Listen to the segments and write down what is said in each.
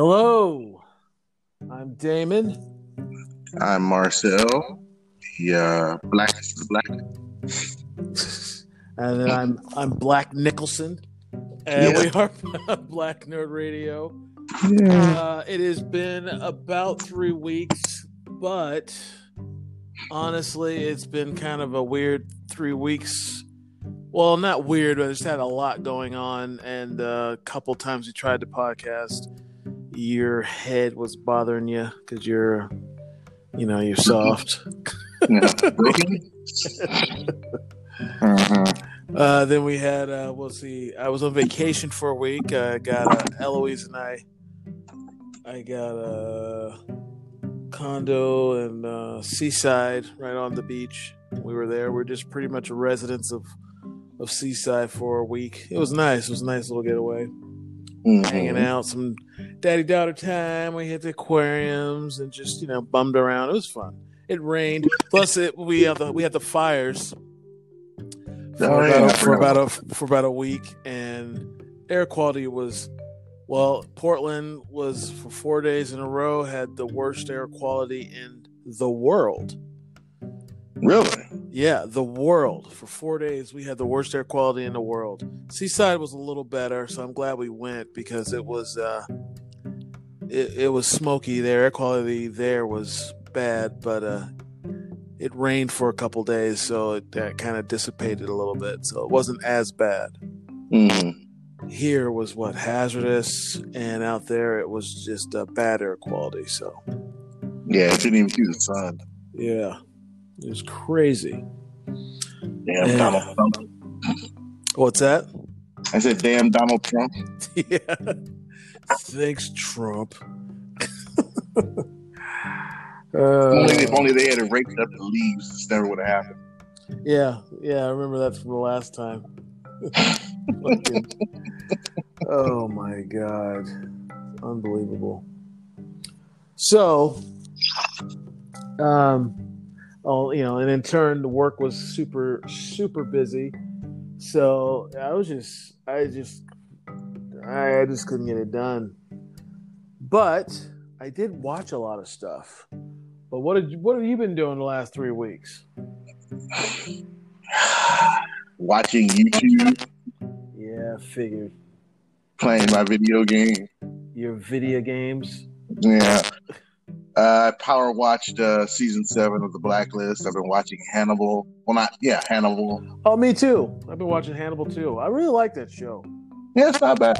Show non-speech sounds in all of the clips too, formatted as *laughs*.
Hello, I'm Damon. I'm Marcel, the uh, black, the black. and then I'm I'm Black Nicholson, and Yeah. we are *laughs* Black Nerd Radio. Yeah. Uh, it has been about three weeks, but honestly, it's been kind of a weird three weeks. Well, not weird, but I just had a lot going on, and uh, a couple times we tried to podcast. Your head was bothering you because you're, you know, you're soft. uh-huh. Uh, then we had, uh, we'll see. I was on vacation for a week. I got uh, Eloise and I. I got a condo in uh, Seaside, right on the beach. We were there. We're just pretty much residents of of Seaside for a week. It was nice. It was a nice little getaway. Mhm. Hanging out, some daddy daughter time. We hit the aquariums and just you know bummed around. It was fun. It rained. Plus, it we have the we had the fires for, Oh, about, for about a for about a week, and air quality was well. Portland was for four days in a row had the worst air quality in the world. Really? Yeah, the world for four days we had the worst air quality in the world. Seaside was a little better, so I'm glad we went because it was uh, it, it was smoky there. Air quality there was bad, but uh, it rained for a couple days, so it that kind of dissipated a little bit. So it wasn't as bad. hmm Here was what hazardous, and out there it was just uh, bad air quality. So Yeah, I didn't even see the sun. yeah, it was crazy. Damn Yeah. Donald Trump. What's that? I said, damn Donald Trump. *laughs* yeah. Thanks, Trump. If *laughs* only, if uh, only they had raked up the leaves, this never would have happened. yeah, yeah, I remember that from the last time. *laughs* Oh my god, unbelievable. So, um, oh, you know, and in turn, the work was super, super busy. So I was just, I just, I just couldn't get it done. But I did watch a lot of stuff. But what did what have you been doing the last three weeks? *sighs* Watching YouTube, Yeah, figured playing my video game. your video games. Yeah. Uh, I power watched uh, season seven of The Blacklist. I've been watching Hannibal. Well, not, yeah, Hannibal. Oh, me too. I've been watching Hannibal too. I really like that show. Yeah, it's not bad.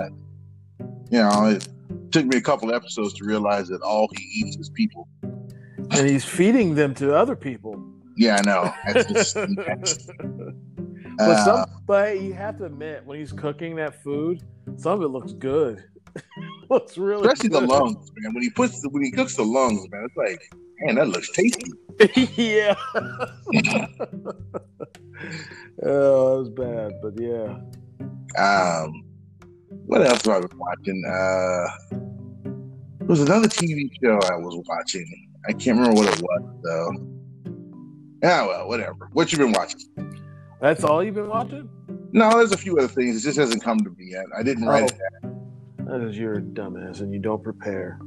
You know, it took me a couple episodes to realize that all he eats is people. And he's feeding them to other people. Yeah, I know. *laughs* That's just, that's, But uh, some, but you have to admit, when he's cooking that food, some of it looks good. *laughs* *laughs* looks really especially the lungs, man. When he puts the, when he cooks the lungs, man, it's like, man, that looks tasty. *laughs* yeah. *laughs* oh, that was bad, but yeah. Um, what else have I been watching? Uh, there was another TV show I was watching. I can't remember what it was though. Ah, well, whatever. What you been watching? That's all you've been watching? No, there's a few other things. It just hasn't come to me yet. I didn't write it That is you're a dumbass and you don't prepare.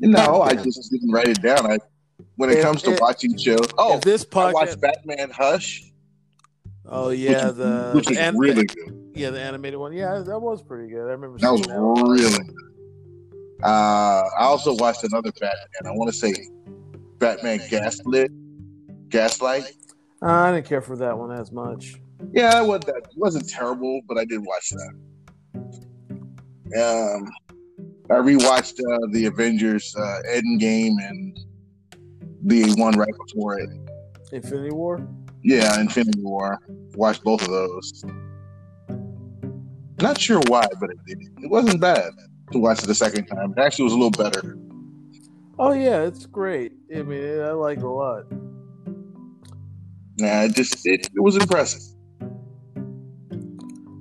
No, I just didn't write it down. I when it If- comes to if- watching shows. Oh, if this I podcast, watched Batman Hush, oh yeah, which, the which was an- really good. yeah the animated one. Yeah, that was pretty good. I remember That was seeing that one. really good. Uh, I also watched another Batman. I want to say Batman Gaslit, Gaslight. Uh, I didn't care for that one as much. Yeah, it wasn't, that, it wasn't terrible, but I did watch that. Um, I rewatched uh, the Avengers uh, Endgame and the one right before it. Infinity War. Yeah, Infinity War. Watched both of those. Not sure why, but it did. It wasn't bad to watch it the second time. It actually was a little better. Oh yeah, it's great. I mean, I like it a lot. Yeah, it just it, it was impressive.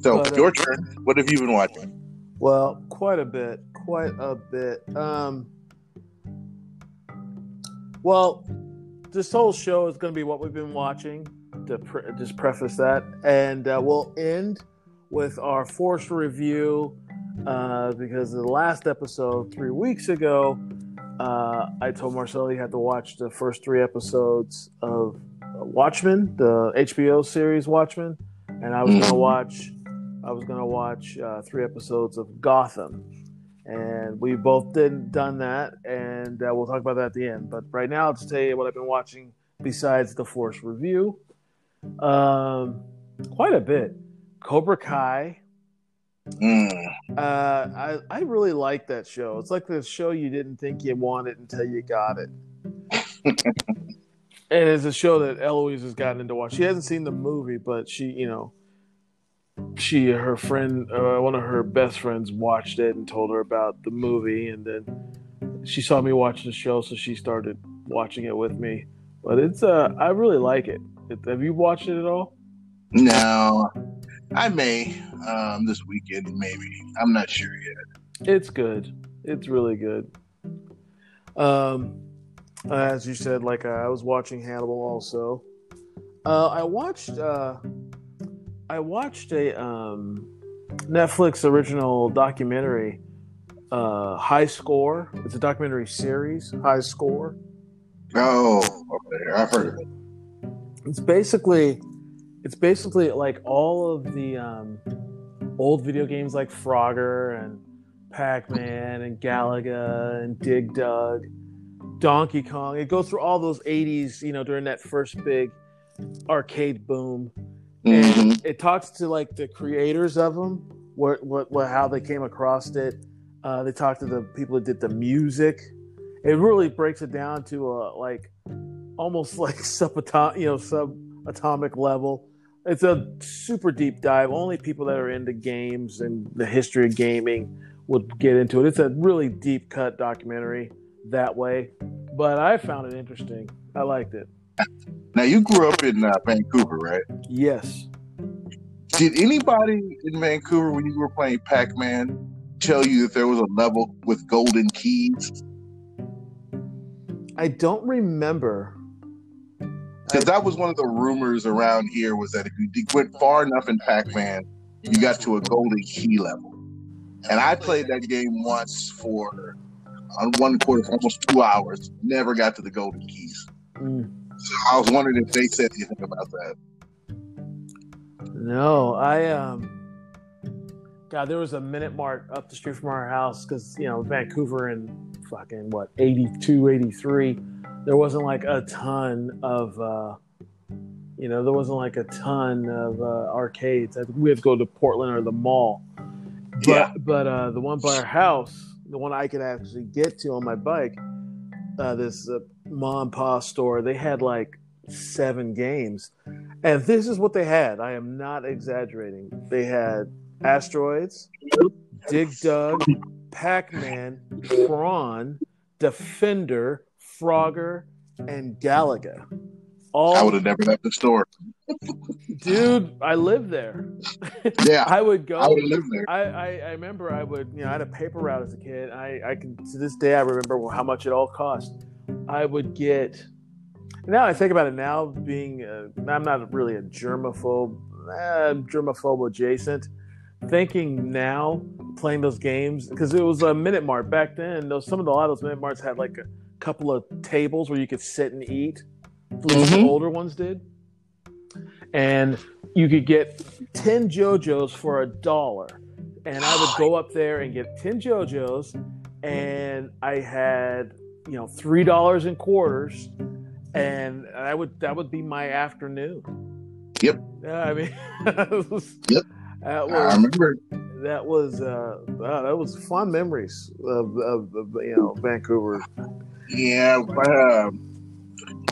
So But, uh, your turn. What have you been watching? Well, quite a bit, quite a bit. Um, well, this whole show is going to be what we've been watching. To pre- just preface that, and uh, we'll end with our forced review uh, because the last episode three weeks ago, uh, I told Marcel he had to watch the first three episodes of Watchmen, the HBO series Watchmen, and I was Mhm. gonna watch. I was gonna watch uh, three episodes of Gotham, and we both didn't done that, and uh, we'll talk about that at the end. But right now, I'll just tell you what I've been watching besides the Force review. Um, quite a bit. Cobra Kai. Mm. Uh, I I really like that show. It's like the show you didn't think you wanted until you got it. *laughs* and it's a show that Eloise has gotten into watch. She hasn't seen the movie, but she, you know, she her friend, uh, one of her best friends, watched it and told her about the movie, and then she saw me watch the show, so she started watching it with me. But it's uh, I really like it. it have you watched it at all? No, I may um, this weekend, maybe. I'm not sure yet. It's good. It's really good. Um, as you said, like uh, I was watching Hannibal also. Uh, I watched. Uh, I watched a um, Netflix original documentary, uh, High Score. It's a documentary series, High Score. Oh, okay. I've heard of it. It's basically, it's basically like all of the um, old video games like Frogger and Pac-Man and Galaga and Dig Dug, Donkey Kong. It goes through all those '80s, you know, during that first big arcade boom, Mhm. and it talks to like the creators of them, what what, what how they came across it. Uh, they talk to the people that did the music. It really breaks it down to a like almost *laughs* like subatom you know subatomic level. It's a super deep dive. Only people that are into games and the history of gaming would get into it. It's a really deep cut documentary that way, but I found it interesting. I liked it. Now, you grew up in uh, Vancouver, right? Yes. Did anybody in Vancouver, when you were playing Pac Man, tell you that there was a level with golden keys? I don't remember. Because that was one of the rumors around here was that if you went far enough in Pac Man, you got to a golden key level. And I played that game once for on one quarter for almost two hours. Never got to the golden keys. Mm. I was wondering if they said anything about that. No, I um God, there was a minute mart up the street from our house because you know, Vancouver in fucking what, 82, 83, there wasn't like a ton of uh you know, there wasn't like a ton of uh, arcades. I we had to go to Portland or the mall. But Yeah. but uh the one by our house, the one I could actually get to on my bike, uh this uh, mom and pa store, they had like seven games. And this is what they had. I am not exaggerating. They had Asteroids, Dig Dug, Pac Man, Tron, Defender, Frogger, and Galaga. All I would have never left the store. dude, I lived there. Yeah, *laughs* I would go. I would lived there. I, I, I remember I would, you know, I had a paper route as a kid. I, I can, to this day, I remember how much it all cost. I would get, now I think about it now, being, uh, I'm not really a germaphobe, eh, germaphobe adjacent. Thinking now, playing those games, because it was a minute mart back then, those, some of the, a lot of those minute marts had like a couple of tables where you could sit and eat. At least the older ones did. And you could get 10 JoJo's for a dollar. And I would go up there and get 10 JoJo's. And I had, you know, $3 in quarters. And that would, that would be my afternoon. Yep. Yeah, I mean, *laughs* that was, Yep. I remember. that was, uh, wow, that was fun memories of, of, of you know, Vancouver. Yeah, uh,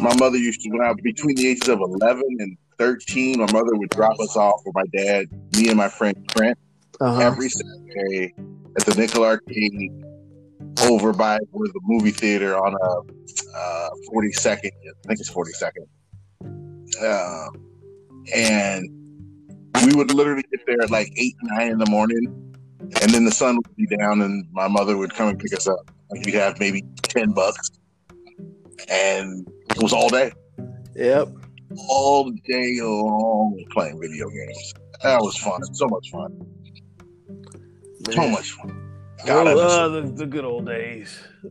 my mother used to, when I was between the ages of 11 and 13, my mother would drop us off with my dad, me and my friend Trent, Uh-huh. every Saturday at the Nickel Arcade over by where the movie theater on a uh, 42nd, I think it's 42nd. Uh, and we would literally get there at like 8, 9 in the morning, and then the sun would be down, and my mother would come and pick us up. Like we'd have maybe 10 bucks, and it was all day, Yep. all day long playing video games. That was fun, so much fun. So much fun. God, I Oh, the, the good old days. *laughs*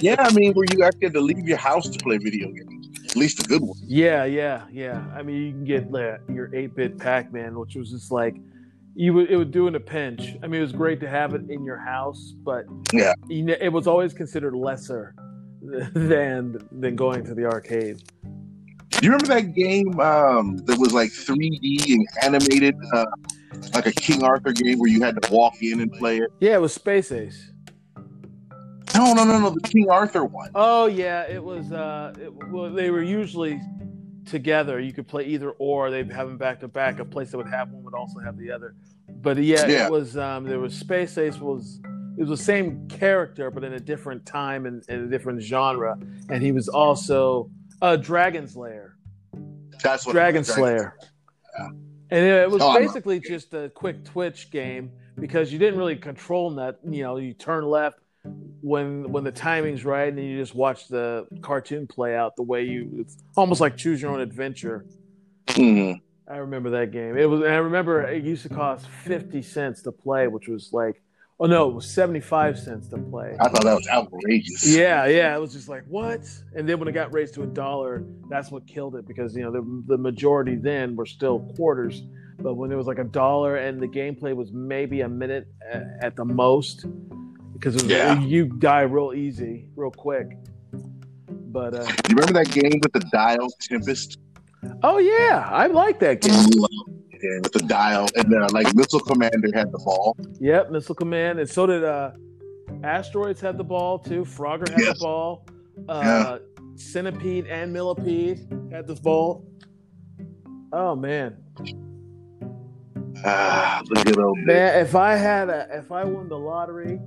Yeah, I mean, where you actually had to leave your house to play video games. At least the good ones. Yeah, yeah, yeah. I mean, you can get like, your 8-bit Pac-Man, which was just like you would it would do in a pinch. I mean, it was great to have it in your house, but Yeah. you know, it was always considered lesser *laughs* than than going to the arcade. Do you remember that game um, that was like 3D and animated, uh, like a King Arthur game where you had to walk in and play it? Yeah, it was Space Ace. No, no, no, no, the King Arthur one. Oh yeah, it was. Uh, it, well, they were usually together. You could play either or. They'd have them back to back. A place that would have one would also have the other. But yeah, Yeah. it was. Um, there was Space Ace was. It was the same character, but in a different time and in a different genre. And he was also uh, Dragon's Lair. That's what Dragon Dragon- Slayer. Yeah. And it was Oh, basically just a quick twitch game because you didn't really control that. You know, you turn left when when the timing's right, and you just watch the cartoon play out the way you. It's almost like choose your own adventure. Mhm. I remember that game. It was. And I remember it used to cost fifty cents to play, which was like, oh no, it was seventy five cents to play. I thought that was outrageous. Yeah, yeah, it was just like what? And then when it got raised to a dollar, that's what killed it because you know the the majority then were still quarters, but when it was like a dollar and the gameplay was maybe a minute at the most, because it was, Yeah. you die real easy, real quick. But uh, You remember that game with the dial, Tempest? oh yeah, I like that game. With the dial, and uh, like Missile Commander had the ball. Yep, Missile Command, and so did uh, Asteroids had the ball too. Frogger had Yes. the ball. Uh, Yeah. Centipede and Millipede had the ball. Oh man, Ah, the good old man! If I had a, if I won the lottery,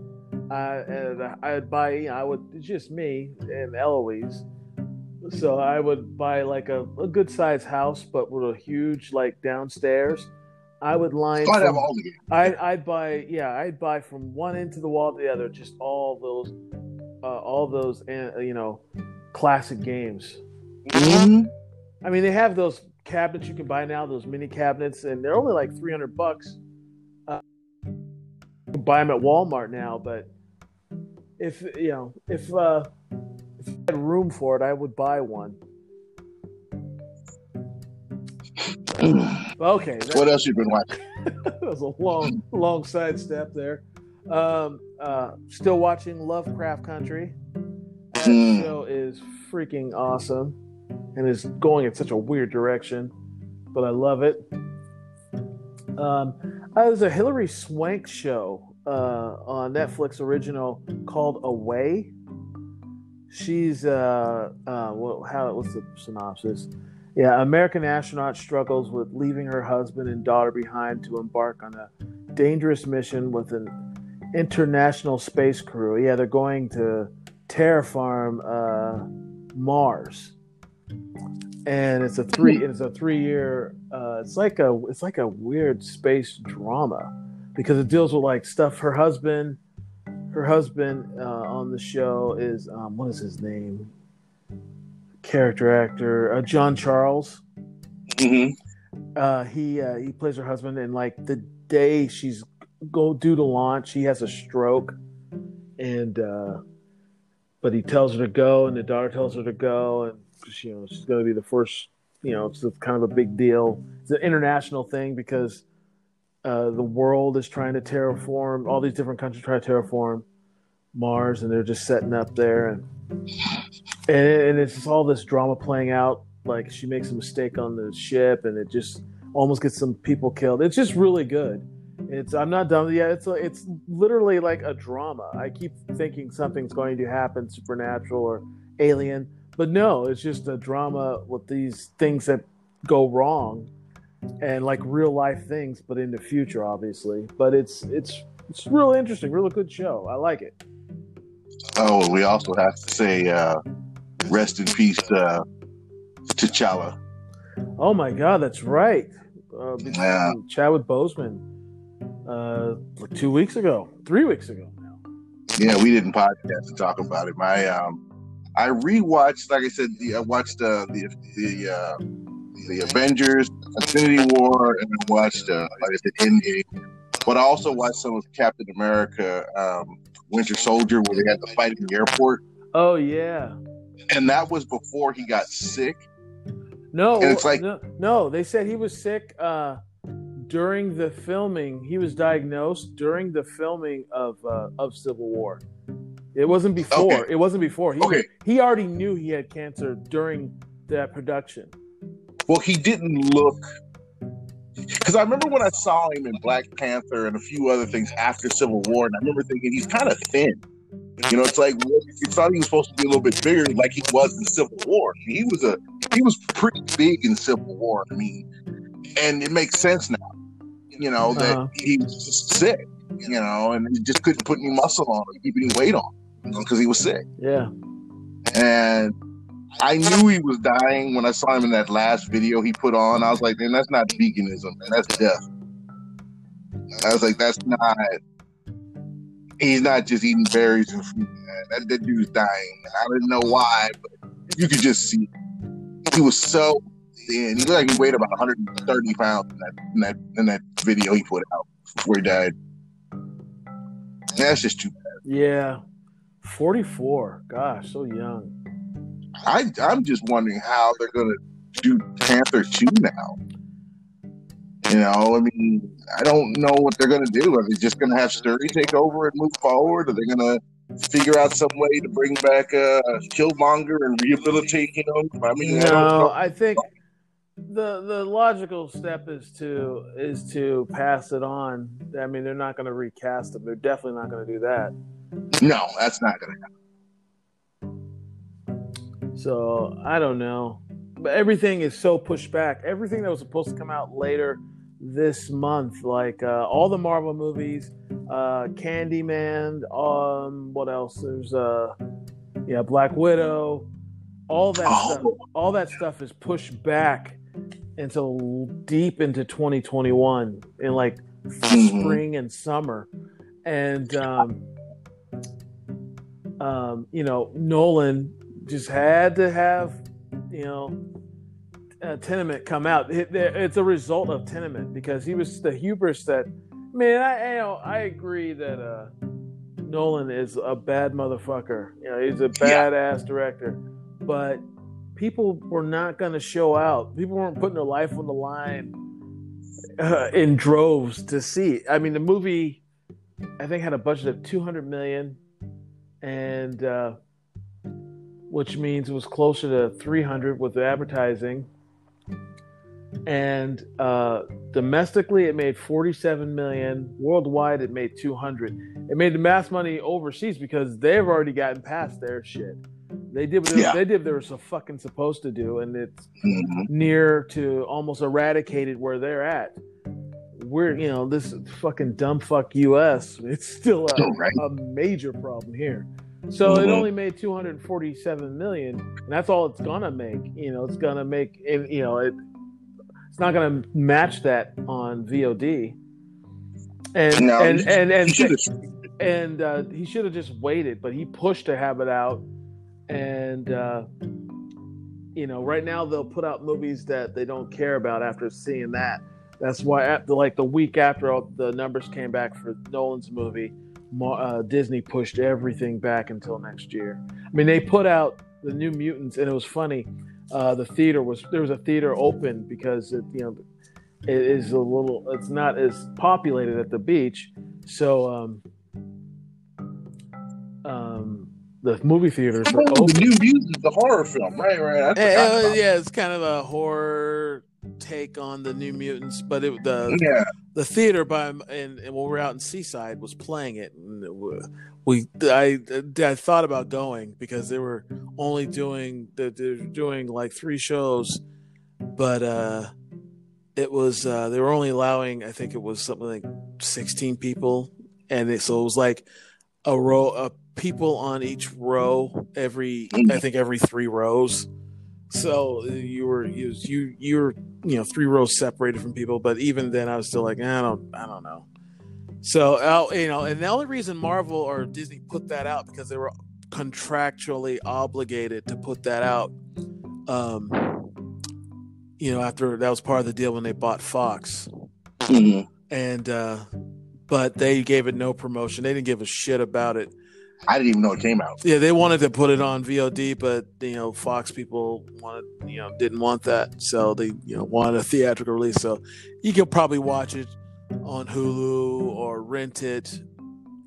I and I'd buy. I would it's just me and Eloise. So I would buy like a, a good sized house, but with a huge like downstairs. I would line. I'd have all the games. I, I'd buy, yeah, I'd buy from one end to the wall to the other, just all those, uh, all those, uh, you know, classic games. Mhm. I mean, they have those cabinets you can buy now, those mini cabinets, and they're only like three hundred bucks. Uh, you can buy them at Walmart now, but if you know, if uh, if I had room for it, I would buy one. Okay, that- What else you been watching? *laughs* that was a long, long sidestep there. Um, uh, still watching Lovecraft Country. That Hmm. show is freaking awesome, and is going in such a weird direction, but I love it. Um, uh, there's a Hilary Swank show uh, on Netflix original called Away. She's uh, uh, what, how what's the synopsis? Yeah, American astronaut struggles with leaving her husband and daughter behind to embark on a dangerous mission with an international space crew. Yeah, they're going to terraform uh, Mars, and it's a three. It's a three-year. Uh, it's like a. It's like a weird space drama because it deals with like stuff. Her husband, her husband uh, on the show is um, what is his name? Character actor uh, John Charles hmm uh, he uh, he plays her husband, and like the day she's go due to launch, he has a stroke, and uh, but he tells her to go, and the daughter tells her to go, and you know she's going to be the first. You know, it's kind of a big deal. It's an international thing because uh, the world is trying to terraform. All these different countries try to terraform Mars, and they're just setting up there, and and, and it's just all this drama playing out. Like she makes a mistake on the ship, and it just almost gets some people killed. It's just really good. It's I'm not done. yet. it's a, it's literally like a drama. I keep thinking something's going to happen, supernatural or alien, but no, it's just a drama with these things that go wrong, and like real life things, but in the future, obviously. But it's it's it's really interesting, really good show. I like it. Oh, we also have to say, uh, rest in peace, uh, T'Challa. Oh my God, that's right. Uh, Yeah. Chadwick Boseman, uh, like two weeks ago, three weeks ago now. Yeah, we didn't podcast to talk about it. My, um, I rewatched, like I said, the, I watched uh, the the uh, the Avengers, Infinity War, and I watched, uh, like I said, Endgame. But I also watched some of Captain America, um, Winter Soldier, where they had the fight in the airport, Oh yeah. and that was before he got sick. No, And it's like- no, no. They said he was sick uh, during the filming. He was diagnosed during the filming of uh, of Civil War. It wasn't before. Okay. It wasn't before. He Okay. he already knew he had cancer during that production. Well, he didn't look because I remember when I saw him in Black Panther and a few other things after Civil War, and I remember thinking he's kind of thin. You know, it's like you thought he was supposed to be a little bit bigger, like he was in Civil War. He was a he was pretty big in Civil War. I mean, and it makes sense now. You know that Uh-huh. he was just sick. You know, and he just couldn't put any muscle on or keep any weight on, because he was sick. Yeah. And I knew he was dying when I saw him in that last video he put on. I was like, man, that's not veganism, man. That's death. I was like, that's not. He's not just eating berries and fruit, man. That, that dude's dying. I didn't know why, but you could just see. He was so thin. He looked like he weighed about 130 pounds in that in that in that video he put out before he died. That's just too bad. Yeah. Forty four. Gosh, so young. I I'm just wondering how they're gonna do Panther two now. You know, I mean, I don't know what they're gonna do. Are they just gonna have Shuri take over and move forward? Are they gonna figure out some way to bring back uh, Killmonger and rehabilitate him? I mean, I No, know. I think the the logical step is to is to pass it on. I mean, they're not going to recast him. They're definitely not going to do that. No, that's not gonna happen. So I don't know. But everything is so pushed back. Everything that was supposed to come out later this month, like uh, all the Marvel movies, uh, Candyman, um, what else? There's uh, yeah, Black Widow. All that Oh. stuff. All that stuff is pushed back until deep into 2021 in like Mhm. spring and summer, and um, um, you know Nolan just had to have you know uh, Tenet come out. It, it's a result of Tenet because he was the hubris that man. I you know I agree that uh, Nolan is a bad motherfucker. You know he's a Yeah. badass director, but people were not going to show out. People weren't putting their life on the line uh, in droves to see. it. I mean, the movie I think had a budget of 200 million, and uh, which means it was closer to 300 with the advertising. And uh, domestically, it made 47 million. Worldwide, it made 200. It made the mass money overseas because they've already gotten past their shit. They did what they, Yeah. they did. what They were so fucking supposed to do, and it's Mhm. near to almost eradicated where they're at. We're, you know, this fucking dumb fuck US. It's still a, Oh, right. a major problem here. So it Mhm. only made 247 million, and that's all it's gonna make. You know, it's gonna make, it- you know, it, it's not gonna match that on VOD. And No, and, he- and and and uh, he should have just waited, but he pushed to have it out. And uh, you know, right now they'll put out movies that they don't care about after seeing that. That's why, after, like the week after all the numbers came back for Nolan's movie, uh, Disney pushed everything back until next year. I mean, they put out the New Mutants, and it was funny. Uh, the theater was there was a theater open because it, you know it is a little it's not as populated at the beach, so um, um, the movie theaters were Oh, open. the new Mutants, the horror film, right? Right. Uh, yeah, it's kind of a horror take on the New Mutants, but it, the. Yeah. the theater by and, and when we were out in Seaside was playing it, and we I I thought about going because they were only doing they're they're doing like three shows, but uh, it was uh, they were only allowing I think it was something like sixteen people, and it, so it was like a row of people on each row every I think every three rows. So you were you you you were you know three rows separated from people, but even then I was still like I don't I don't know. So uh, you know, and the only reason Marvel or Disney put that out because they were contractually obligated to put that out. Um, you know, after that was part of the deal when they bought Fox, Mhm. and uh, but they gave it no promotion. They didn't give a shit about it. I didn't even know it came out. Yeah, they wanted to put it on VOD, but you know, Fox people wanted, you know, didn't want that, so they, you know, wanted a theatrical release. So you can probably watch it on Hulu or rent it,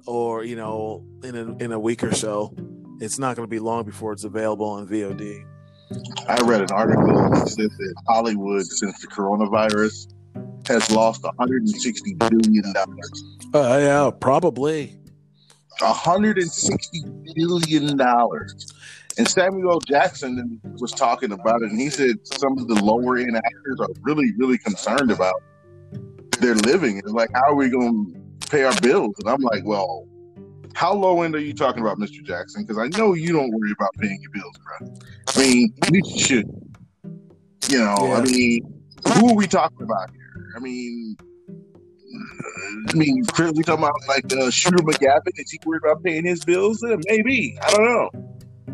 or you know, in a, in a week or so. It's not going to be long before it's available on VOD. I read an article that said that Hollywood, since the coronavirus, has lost 160 billion dollars. Uh, yeah, probably. 160 billion dollars. And Samuel Jackson was talking about it, and he said some of the lower end actors are really, really concerned about their living. It's like, how are we going to pay our bills? And I'm like, well, how low end are you talking about, Mr. Jackson? Because I know you don't worry about paying your bills, bro. I mean, you should. You know, yeah. I mean, who are we talking about here? I mean, I mean, Chris, we talking about like uh, Shooter McGavin. Is he worried about paying his bills? Uh, maybe. I don't know.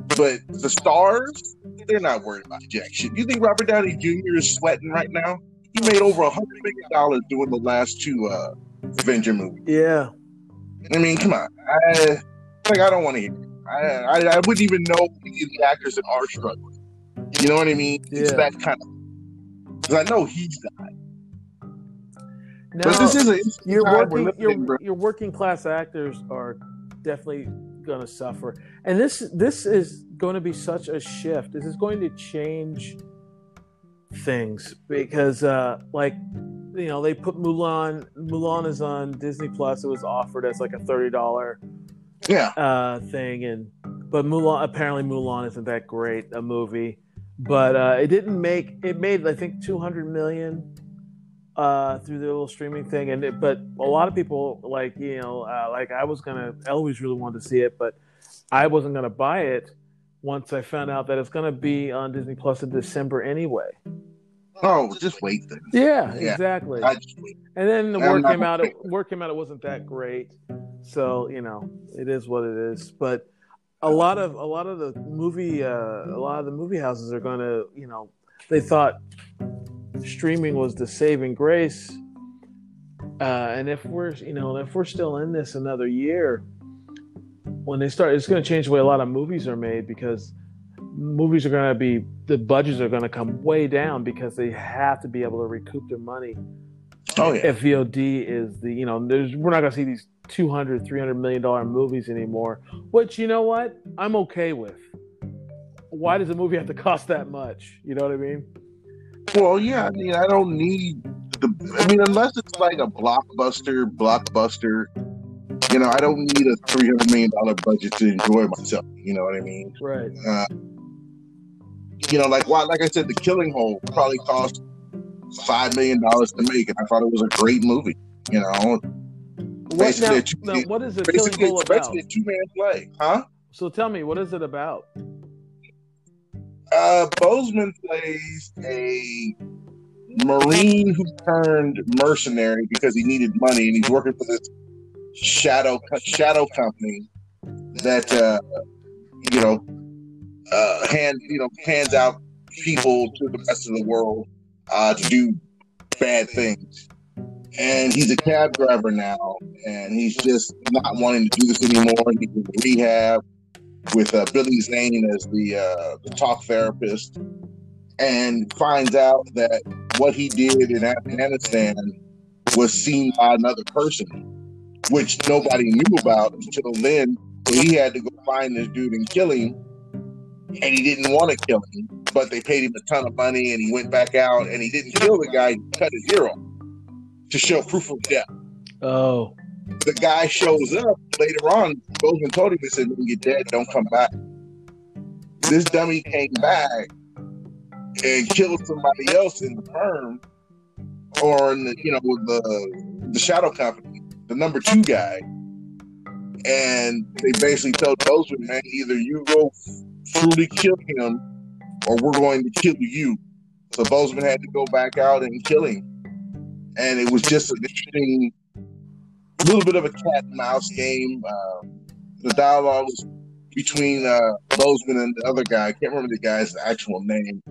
But the stars, they're not worried about jack shit. You think Robert Downey Jr. is sweating right now? He made over a hundred million dollars doing the last two uh, Avenger movies. Yeah. I mean, come on. I like. I don't want to hear. I, I, I wouldn't even know any of the actors that are struggling. You know what I mean? Yeah. It's that kind of. Because I know he's died. No, but this is a, your working your, your working class actors are definitely going to suffer, and this this is going to be such a shift. This is going to change things because, uh, like, you know, they put Mulan. Mulan is on Disney Plus. It was offered as like a thirty dollar yeah uh, thing, and but Mulan apparently Mulan isn't that great a movie, but uh, it didn't make it made I think two hundred million uh, through the little streaming thing, and it, but a lot of people like you know uh, like I was gonna always really wanted to see it, but I wasn't gonna buy it once I found out that it's gonna be on Disney Plus in December anyway. Oh, just wait then. Yeah, yeah. exactly. And then the word came out. It, word came out. It wasn't that great. So you know, it is what it is. But a lot of a lot of the movie uh, a lot of the movie houses are going to you know they thought streaming was the saving grace. Uh, and if we're, you know, if we're still in this another year, when they start, it's going to change the way a lot of movies are made because movies are going to be the budgets are going to come way down because they have to be able to recoup their money. Oh yeah. If VOD is the, you know, there's we're not going to see these 200, 300 million dollar movies anymore. Which you know what, I'm okay with. Why does a movie have to cost that much? You know what I mean? Well, yeah, I mean, I don't need the. I mean, unless it's like a blockbuster, blockbuster. You know, I don't need a three hundred million dollar budget to enjoy myself. You know what I mean? Right. Uh, you know, like why? Like I said, The Killing Hole probably cost five million dollars to make, and I thought it was a great movie. You know, what, now, two, now, what is The Killing Hole about? Basically, a two man play, huh? So tell me, what is it about? Uh, Boseman plays a Marine who turned mercenary because he needed money, and he's working for this shadow shadow company that uh, you know uh, hand you know hands out people to the rest of the world uh, to do bad things. And he's a cab driver now, and he's just not wanting to do this anymore. He's in rehab with uh, Billy Zane as the, uh, the talk therapist, and finds out that what he did in Afghanistan was seen by another person, which nobody knew about until then. So he had to go find this dude and kill him, and he didn't want to kill him, but they paid him a ton of money, and he went back out and he didn't kill the guy, he cut his ear off to show proof of death. Oh the guy shows up later on. Boseman told him, he said, when you're dead, don't come back. This dummy came back and killed somebody else in the firm or in the, you know, the, the shadow company, the number two guy. And they basically told Boseman, man, either you go truly kill him or we're going to kill you. So Boseman had to go back out and kill him. And it was just an interesting a little bit of a cat and mouse game. Um, the dialogue was between uh, Boseman and the other guy. I can't remember the guy's actual name,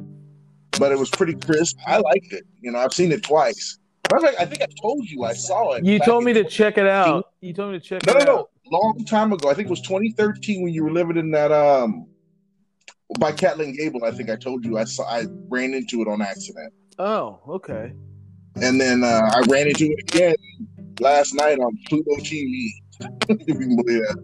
but it was pretty crisp. I liked it. You know, I've seen it twice, Matter of fact, I think I told you I saw it. You told me to check it out. You told me to check No, it no, out. no. Long time ago. I think it was 2013 when you were living in that um by Catlin Gabel. I think I told you I saw I ran into it on accident. Oh, okay. And then uh, I ran into it again last night on Pluto TV. if you can believe that.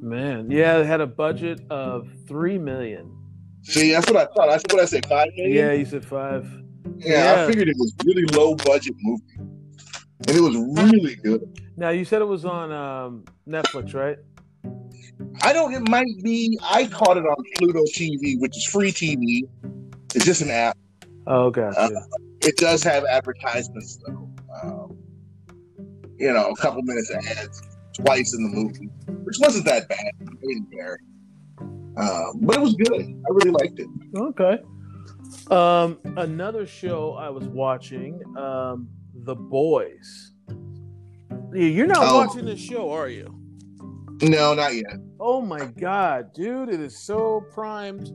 Man, yeah, it had a budget of three million. See, that's what I thought. That's what I said. Five million. Yeah, you said five. Yeah, Yeah. I figured it was really low budget movie, and it was really good. Now you said it was on um, Netflix, right? I don't. It might be. I caught it on Pluto TV, which is free TV. It's just an app. Oh, gotcha. Uh, It does have advertisements though. You know, a couple minutes of ads twice in the movie, which wasn't that bad. I didn't care. Um, but it was good. I really liked it. Okay. Um, another show I was watching, um, The Boys. Yeah, You're not Oh. watching this show, are you? No, not yet. Oh my god, dude! It is so primed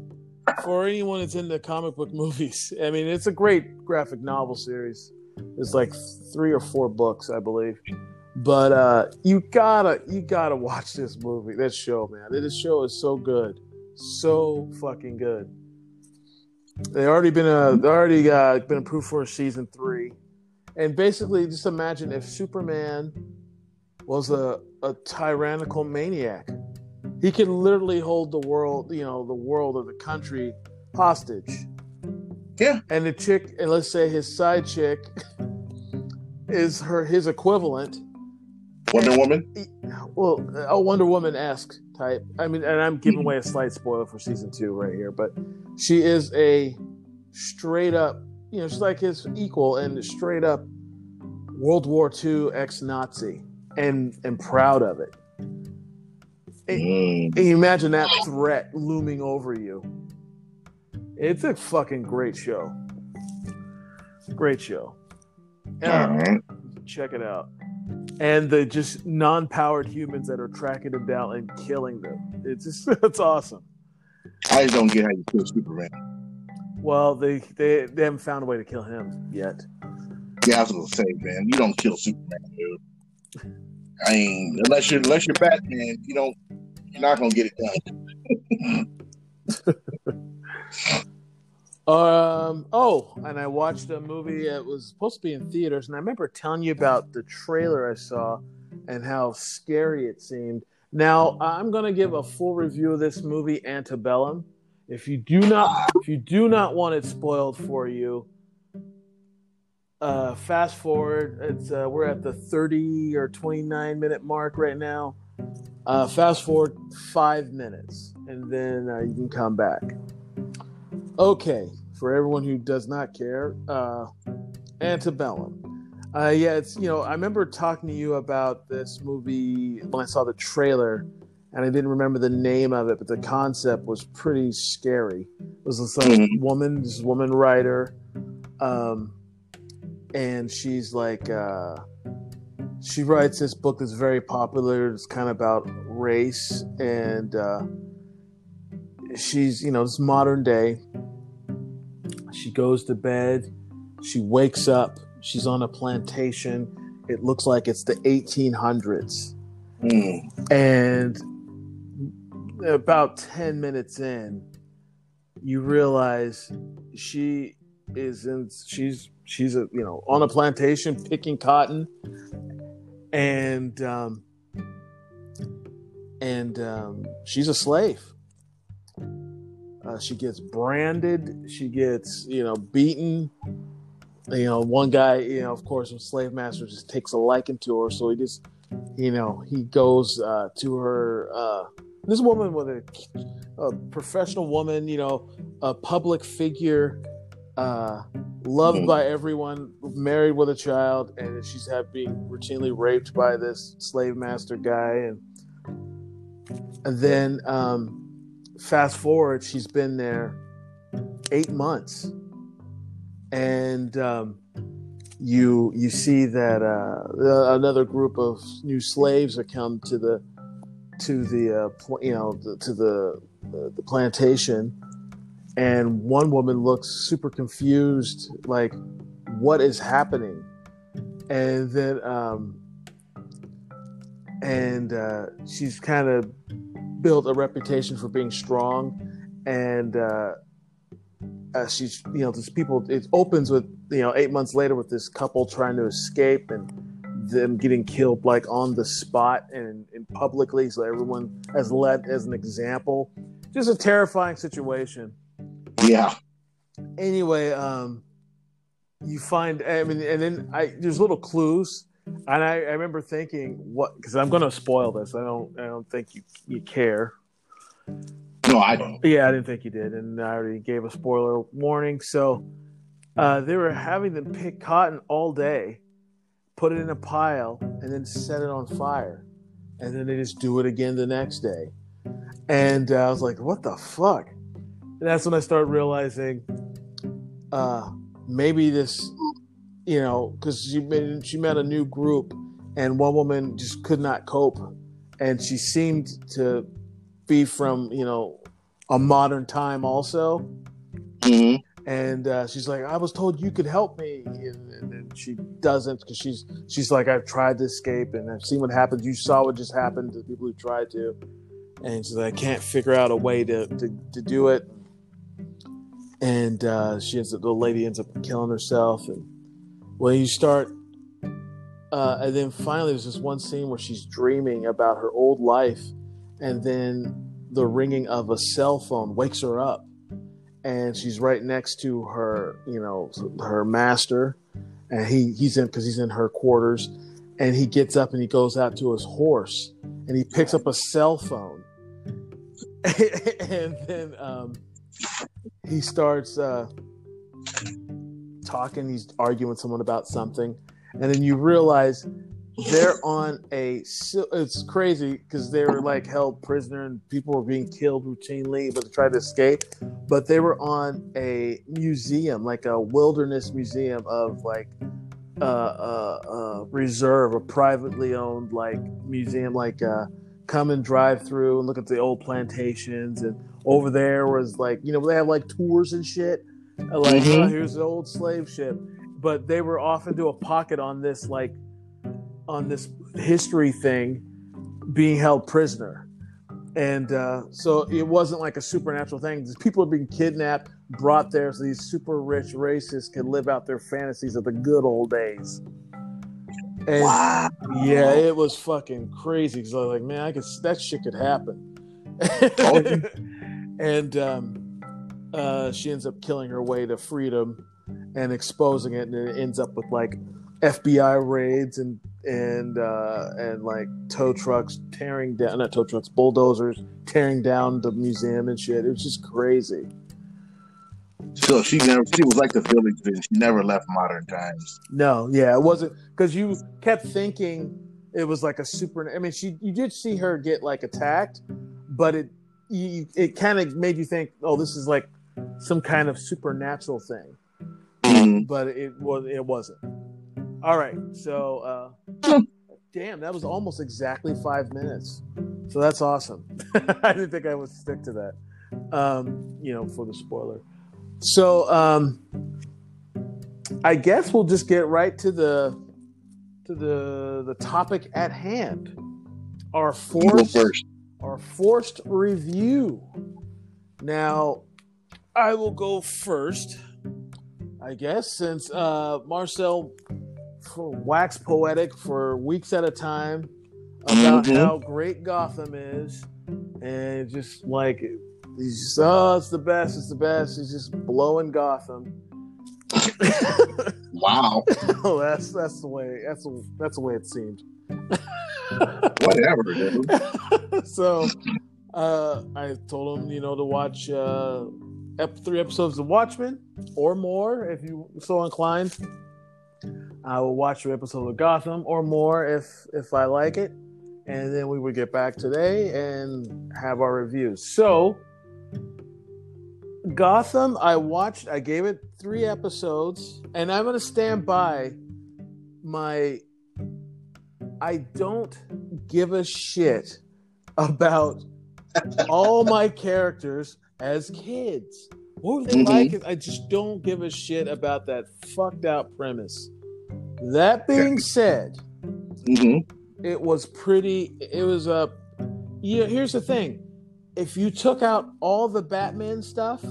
for anyone that's into comic book *laughs* movies. I mean, it's a great graphic novel series. It's like three or four books, I believe. But uh, you gotta, you gotta watch this movie, this show, man. This show is so good, so fucking good. They already been uh, they already uh, been approved for season three, and basically, just imagine if Superman was a, a tyrannical maniac. He could literally hold the world, you know, the world or the country hostage. Yeah. And the chick, and let's say his side chick is her his equivalent. Wonder Woman. Well, a Wonder Woman esque type. I mean, and I'm giving away a slight spoiler for season two right here, but she is a straight up, you know, she's like his equal and straight up World War II ex Nazi and and proud of it. Mm. Can you imagine that threat looming over you? It's a fucking great show. Great show. Yeah, um, right. check it out. And the just non-powered humans that are tracking them down and killing them. It's just *laughs* it's awesome. I just don't get how you kill Superman. Well, they they, they haven't found a way to kill him yet. Yeah, I was gonna say, man, you don't kill Superman, dude. I mean, unless you're unless you're Batman, you don't. You're not gonna get it done. *laughs* Um. Oh, and I watched a movie. It was supposed to be in theaters, and I remember telling you about the trailer I saw and how scary it seemed. Now I'm going to give a full review of this movie, Antebellum. If you do not, if you do not want it spoiled for you, uh, fast forward. It's uh, we're at the 30 or 29 minute mark right now. Uh, fast forward five minutes, and then uh, you can come back. Okay, for everyone who does not care, uh, Antebellum. Uh, yeah, it's you know I remember talking to you about this movie when I saw the trailer, and I didn't remember the name of it, but the concept was pretty scary. It was this like, Mhm. woman, this woman writer, um, and she's like uh, she writes this book that's very popular. It's kind of about race, and uh, she's you know it's modern day. She goes to bed. She wakes up. She's on a plantation. It looks like it's the 1800s. Mm. And about 10 minutes in, you realize she is in she's she's a you know on a plantation picking cotton and um and um she's a slave uh, she gets branded she gets you know beaten you know one guy you know of course a slave master just takes a liking to her so he just you know he goes uh, to her uh, this woman with a, a professional woman you know a public figure uh, loved Mhm. by everyone married with a child and she's had being routinely raped by this slave master guy and and then um, fast forward she's been there eight months. And um, you you see that uh, another group of new slaves have come to the to the uh, pl- you know the, to the, the the plantation, and one woman looks super confused, like what is happening? And then um and uh she's kind of built a reputation for being strong and uh, uh she's you know these people it opens with you know eight months later with this couple trying to escape and them getting killed like on the spot and, and publicly. So everyone has led as an example. Just a terrifying situation. Yeah. anyway, um, you find, I mean, and then I there's little clues, and I, I remember thinking what because I'm going to spoil this. I don't I don't think you you care. No, I don't. Yeah, I didn't think you did, and I already gave a spoiler warning. So uh, they were having them pick cotton all day, put it in a pile, and then set it on fire, and then they just do it again the next day. And uh, I was like, "What the fuck?" And that's when I started realizing, uh, maybe this, you know, because she met she met a new group, and one woman just could not cope, and she seemed to be from you know a modern time also. Hmm and uh, she's like, "I was told you could help me," and, and, and she doesn't because she's she's like, "I've tried to escape and I've seen what happens. You saw what just happened to people who tried to," and she's like, "I can't figure out a way to to, to do it." And uh, she ends up, the lady ends up killing herself, and when you start, uh, and then finally there's this one scene where she's dreaming about her old life, and then the ringing of a cell phone wakes her up and she's right next to her, you know, her master, and he he's in because he's in her quarters, and he gets up and he goes out to his horse, and he picks up a cell phone, *laughs* and then um, he starts uh, talking. He's arguing with someone about something, and then you realize they're *laughs* on a it's crazy because they were like held prisoner and people were being killed routinely but they tried to escape but they were on a museum like a wilderness museum of like uh, uh, uh, reserve a privately owned like museum like uh, come and drive through and look at the old plantations and over there was like you know they have like tours and shit like Mhm. oh, here's the old slave ship but they were off into a pocket on this like on this history thing being held prisoner and uh, so it wasn't like a supernatural thing These people are being kidnapped brought there so these super rich racists can live out their fantasies of the good old days and Wow. yeah it was fucking crazy because i was like man i could that shit could happen Oh. *laughs* and um, uh, she ends up killing her way to freedom and exposing it and it ends up with like FBI raids and and uh, and like tow trucks tearing down not tow trucks bulldozers tearing down the museum and shit. It was just crazy. So she never. She was like the village bitch. She never left modern times. No, yeah, it wasn't because you kept thinking it was like a super. I mean, she you did see her get like attacked, but it you, it kind of made you think, oh, this is like some kind of supernatural thing. Mhm. but it was it wasn't. All right, so uh, *laughs* damn, that was almost exactly five minutes. So that's awesome. *laughs* I didn't think I would stick to that. Um, you know, for the spoiler. So um, I guess we'll just get right to the to the the topic at hand. Our forced first. our forced review. Now, I will go first, I guess, since uh, Marcel for wax poetic for weeks at a time about Mhm. how great Gotham is, and just like he's just oh, it's the best, it's the best. He's just blowing Gotham. *laughs* Wow. *laughs* oh, that's that's the way that's the, that's the way it seemed. *laughs* Whatever, dude. so uh, I told him, you know, to watch uh, three episodes of Watchmen or more if you so inclined. I will watch an episode of Gotham or more if if I like it, and then we would get back today and have our reviews. So Gotham, I watched. I gave it three episodes, and I'm gonna stand by my. I don't give a shit about all my characters as kids. What were they Mhm. like? I just don't give a shit about that fucked out premise. That being said, hmm it was pretty. It was a. Yeah, here's the thing: if you took out all the Batman stuff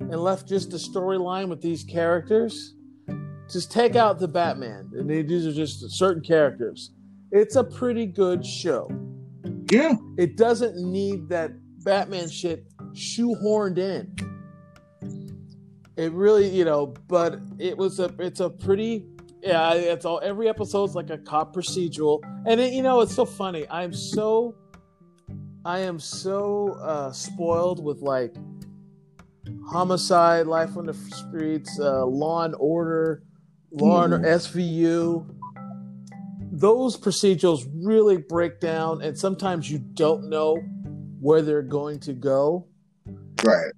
and left just the storyline with these characters, just take out the Batman, and they- these are just certain characters. It's a pretty good show. Yeah. It doesn't need that Batman shit shoehorned in. It really, you know, but it was a it's a pretty yeah, it's all every episode's like a cop procedural. And it, you know, it's so funny. I'm so I am so uh spoiled with like homicide, life on the streets, uh law and order, law and SVU those procedurals really break down and sometimes you don't know where they're going to go Right.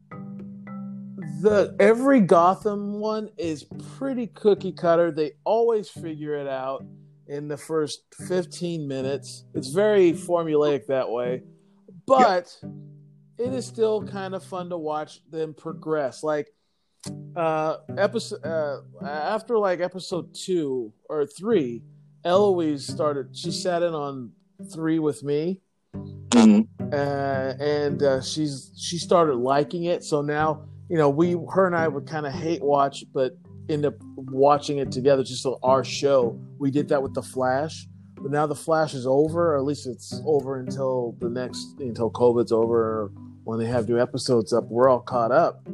the every gotham one is pretty cookie cutter. They always figure it out in the first 15 minutes. It's very formulaic that way. But it is still kind of fun to watch them progress. Like uh episode uh after like episode two or three eloise started she sat in on three with me hmm uh, and uh, she's she started liking it. So now you know we her and I would kind of hate watch, but end up watching it together just so our show. We did that with the Flash, but now the Flash is over, or at least it's over until the next until COVID's over, or when they have new episodes up. We're all caught up.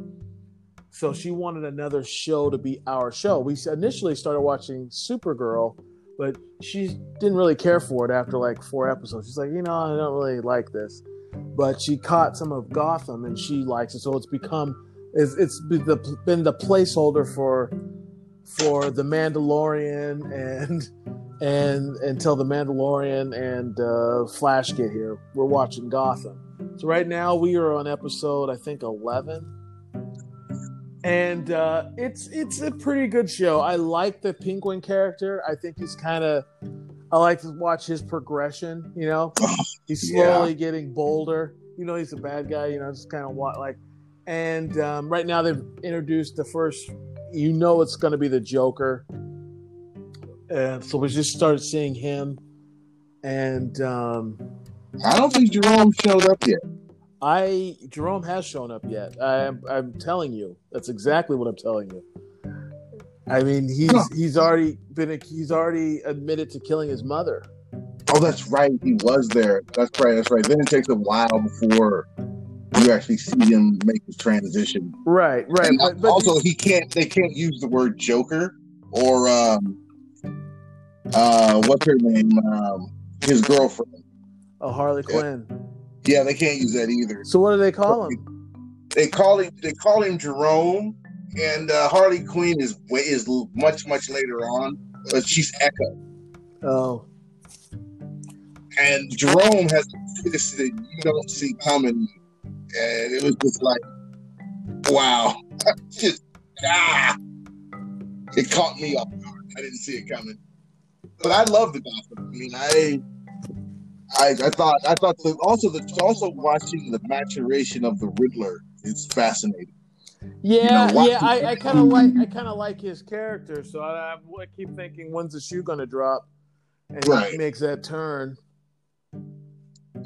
So she wanted another show to be our show. We initially started watching Supergirl, but she didn't really care for it after like four episodes. She's like, you know, I don't really like this. But she caught some of Gotham and she likes it, so it's become it's, it's been the, been the placeholder for for the Mandalorian and and until the Mandalorian and uh, Flash get here. We're watching Gotham. So right now we are on episode I think eleven and uh, it's it's a pretty good show. I like the Penguin character. I think he's kind of. I like to watch his progression. You know, *laughs* he's Yeah. slowly getting bolder. You know, he's a bad guy. You know, just kind of what like. And um, right now they've introduced the first. You know, it's going to be the Joker. And so we just started seeing him, and um, I don't think Jerome showed up yet. I Jerome has shown up yet. I'm I'm telling you, that's exactly what I'm telling you. I mean, he's he's already been he's already admitted to killing his mother. Oh, that's right. He was there. That's right. That's right. Then it takes a while before you actually see him make the transition. Right, right. And But, but also, he can't. They can't use the word Joker or um, uh, what's her name? Um, his girlfriend. oh, Harley. Quinn. Yeah, they can't use that either. So what do they call him? They call him. They call him Jerome, and uh, Harley Quinn is is much much later on, but she's Ecco. Oh, and Jerome has a twist that you don't see coming, and it was just like, wow, *laughs* just ah, it caught me off guard. I didn't see it coming, but I love the Gotham. I mean, I, I, I thought, I thought the also the also watching the maturation of the Riddler is fascinating. yeah, know, yeah. I, I kind of like I kind of like his character. So I, I keep thinking, when's the shoe gonna drop? And Right. he makes that turn.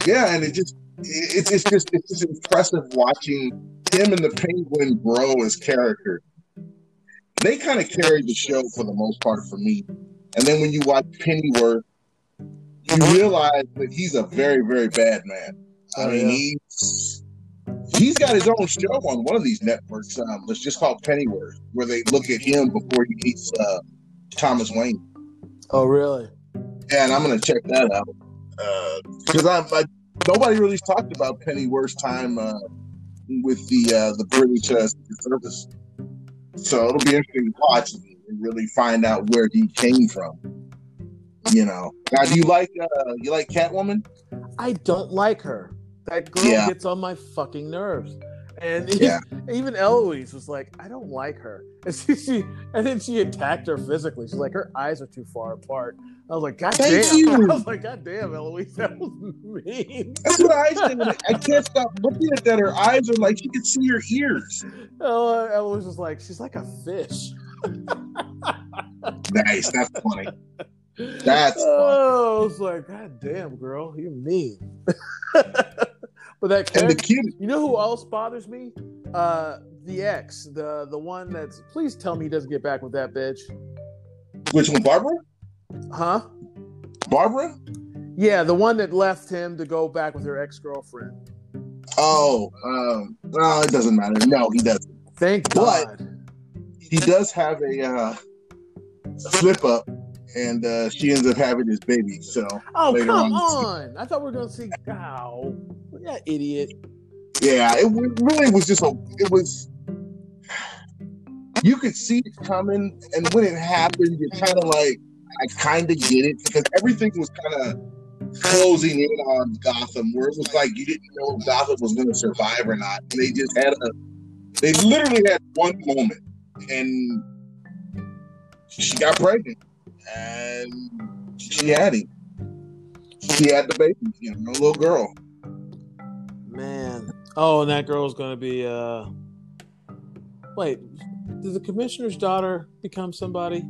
Yeah, and it just it, it's it's just it's just impressive watching him and the Penguin grow as characters. They kind of carried the show for the most part for me. And then when you watch Pennyworth, you realize that he's a very very bad man. I Oh, mean, yeah. he's he's got his own show on one of these networks. Um, it's just called Pennyworth, where they look at him before he meets uh, Thomas Wayne. Oh, really? Yeah, and I'm gonna check that out because I'm I, nobody really talked about Pennyworth's time uh, with the uh, the British uh, Service, so it'll be interesting to watch and really find out where he came from. You know, now do you like uh, you like Catwoman? I don't like her. That girl Yeah. gets on my fucking nerves. And *laughs* Yeah. even Eloise was like, I don't like her. *laughs* And, she, she- and then she attacked her physically. She's like, her eyes are too far apart. I was like, God Thank damn. *laughs* you. I was like, God damn, Eloise, that was mean. That's what I say. when I- I can't stop looking at that. Her eyes are like you can see her ears. Oh, Eloise was like, she's like a fish. Nice. That's funny. That's oh, I was like, God damn, girl, you're mean. *laughs* but that and the kid. you know who else bothers me? Uh, the ex, the the one that's. Please tell me he doesn't get back with that bitch, Which one? Barbara? huh? Barbara? Yeah, the one that left him to go back with her ex girlfriend. Oh, um, no, it doesn't matter. No, he doesn't. Thank But- God. He does have a uh, slip up, and uh, she ends up having his baby. So Oh come on. on! I thought we were gonna see. Ow, that idiot. yeah, it really was just a. It was. You could see it coming, and when it happened, you're kind of like, I kind of get it because everything was kind of closing in on Gotham, where it was like you didn't know if Gotham was going to survive or not. And They just had a. They literally had one moment, and she got pregnant, and she had him. She had the baby, you know, a little girl. Man. Oh, and that girl's gonna be. uh Wait, did the commissioner's daughter become somebody?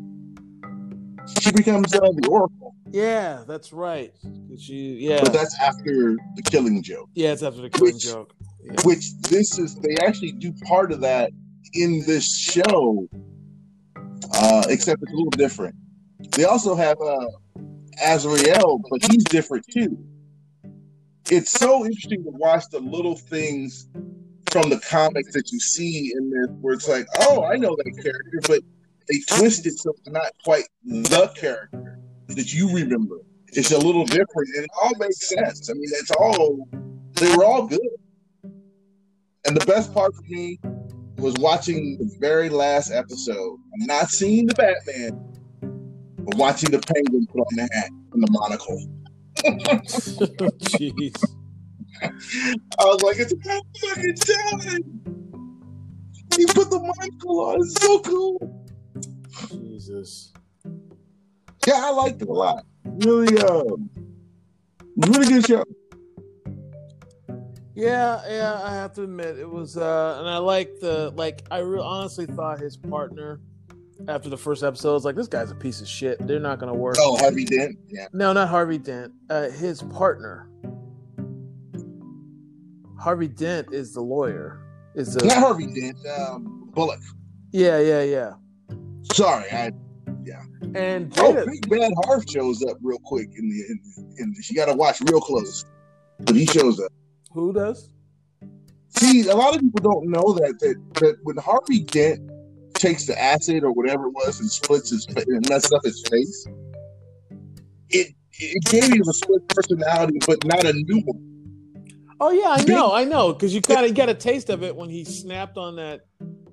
She becomes uh, the Oracle, Yeah, that's right. She, yeah, but that's after the Killing Joke. yeah, it's after the killing Which- joke. Yeah. Which this is, they actually do part of that in this show, uh, except it's a little different. They also have uh, Azrael, but he's different too. It's so interesting to watch the little things from the comics that you see in this, where it's like, oh, I know that character, but they twist it so it's not quite the character that you remember. It's a little different, and it all makes sense. I mean, it's all they were all good. And the best part for me was watching the very last episode. I'm not seeing the Batman, but watching the Penguin put on the hat and the monocle. Jeez. *laughs* I was like, it's about fucking time. He put the monocle on. It's so cool. Jesus. Yeah, I liked it a lot. Really, um, really good show. Yeah, yeah, I have to admit it was, uh and I like the like. I re- honestly thought his partner after the first episode was like, this guy's a piece of shit. They're not gonna work. Oh, Harvey Dent. Yeah. No, not Harvey Dent. Uh, his partner. Harvey Dent is the lawyer. Is Not the Harvey Dent. Um, Bullock. yeah, yeah, yeah. Sorry, I. Yeah. And Oh, Jada, Big Bad Harv shows up real quick in the. In, in, you got to watch real close, but he shows up. who does? See, a lot of people don't know that that, that when Harvey Dent takes the acid or whatever it was and splits his and messes up his face, it it gave him a split personality, but not a new one. Oh yeah, I know, I know, because you kind of *laughs* got a taste of it when he snapped on that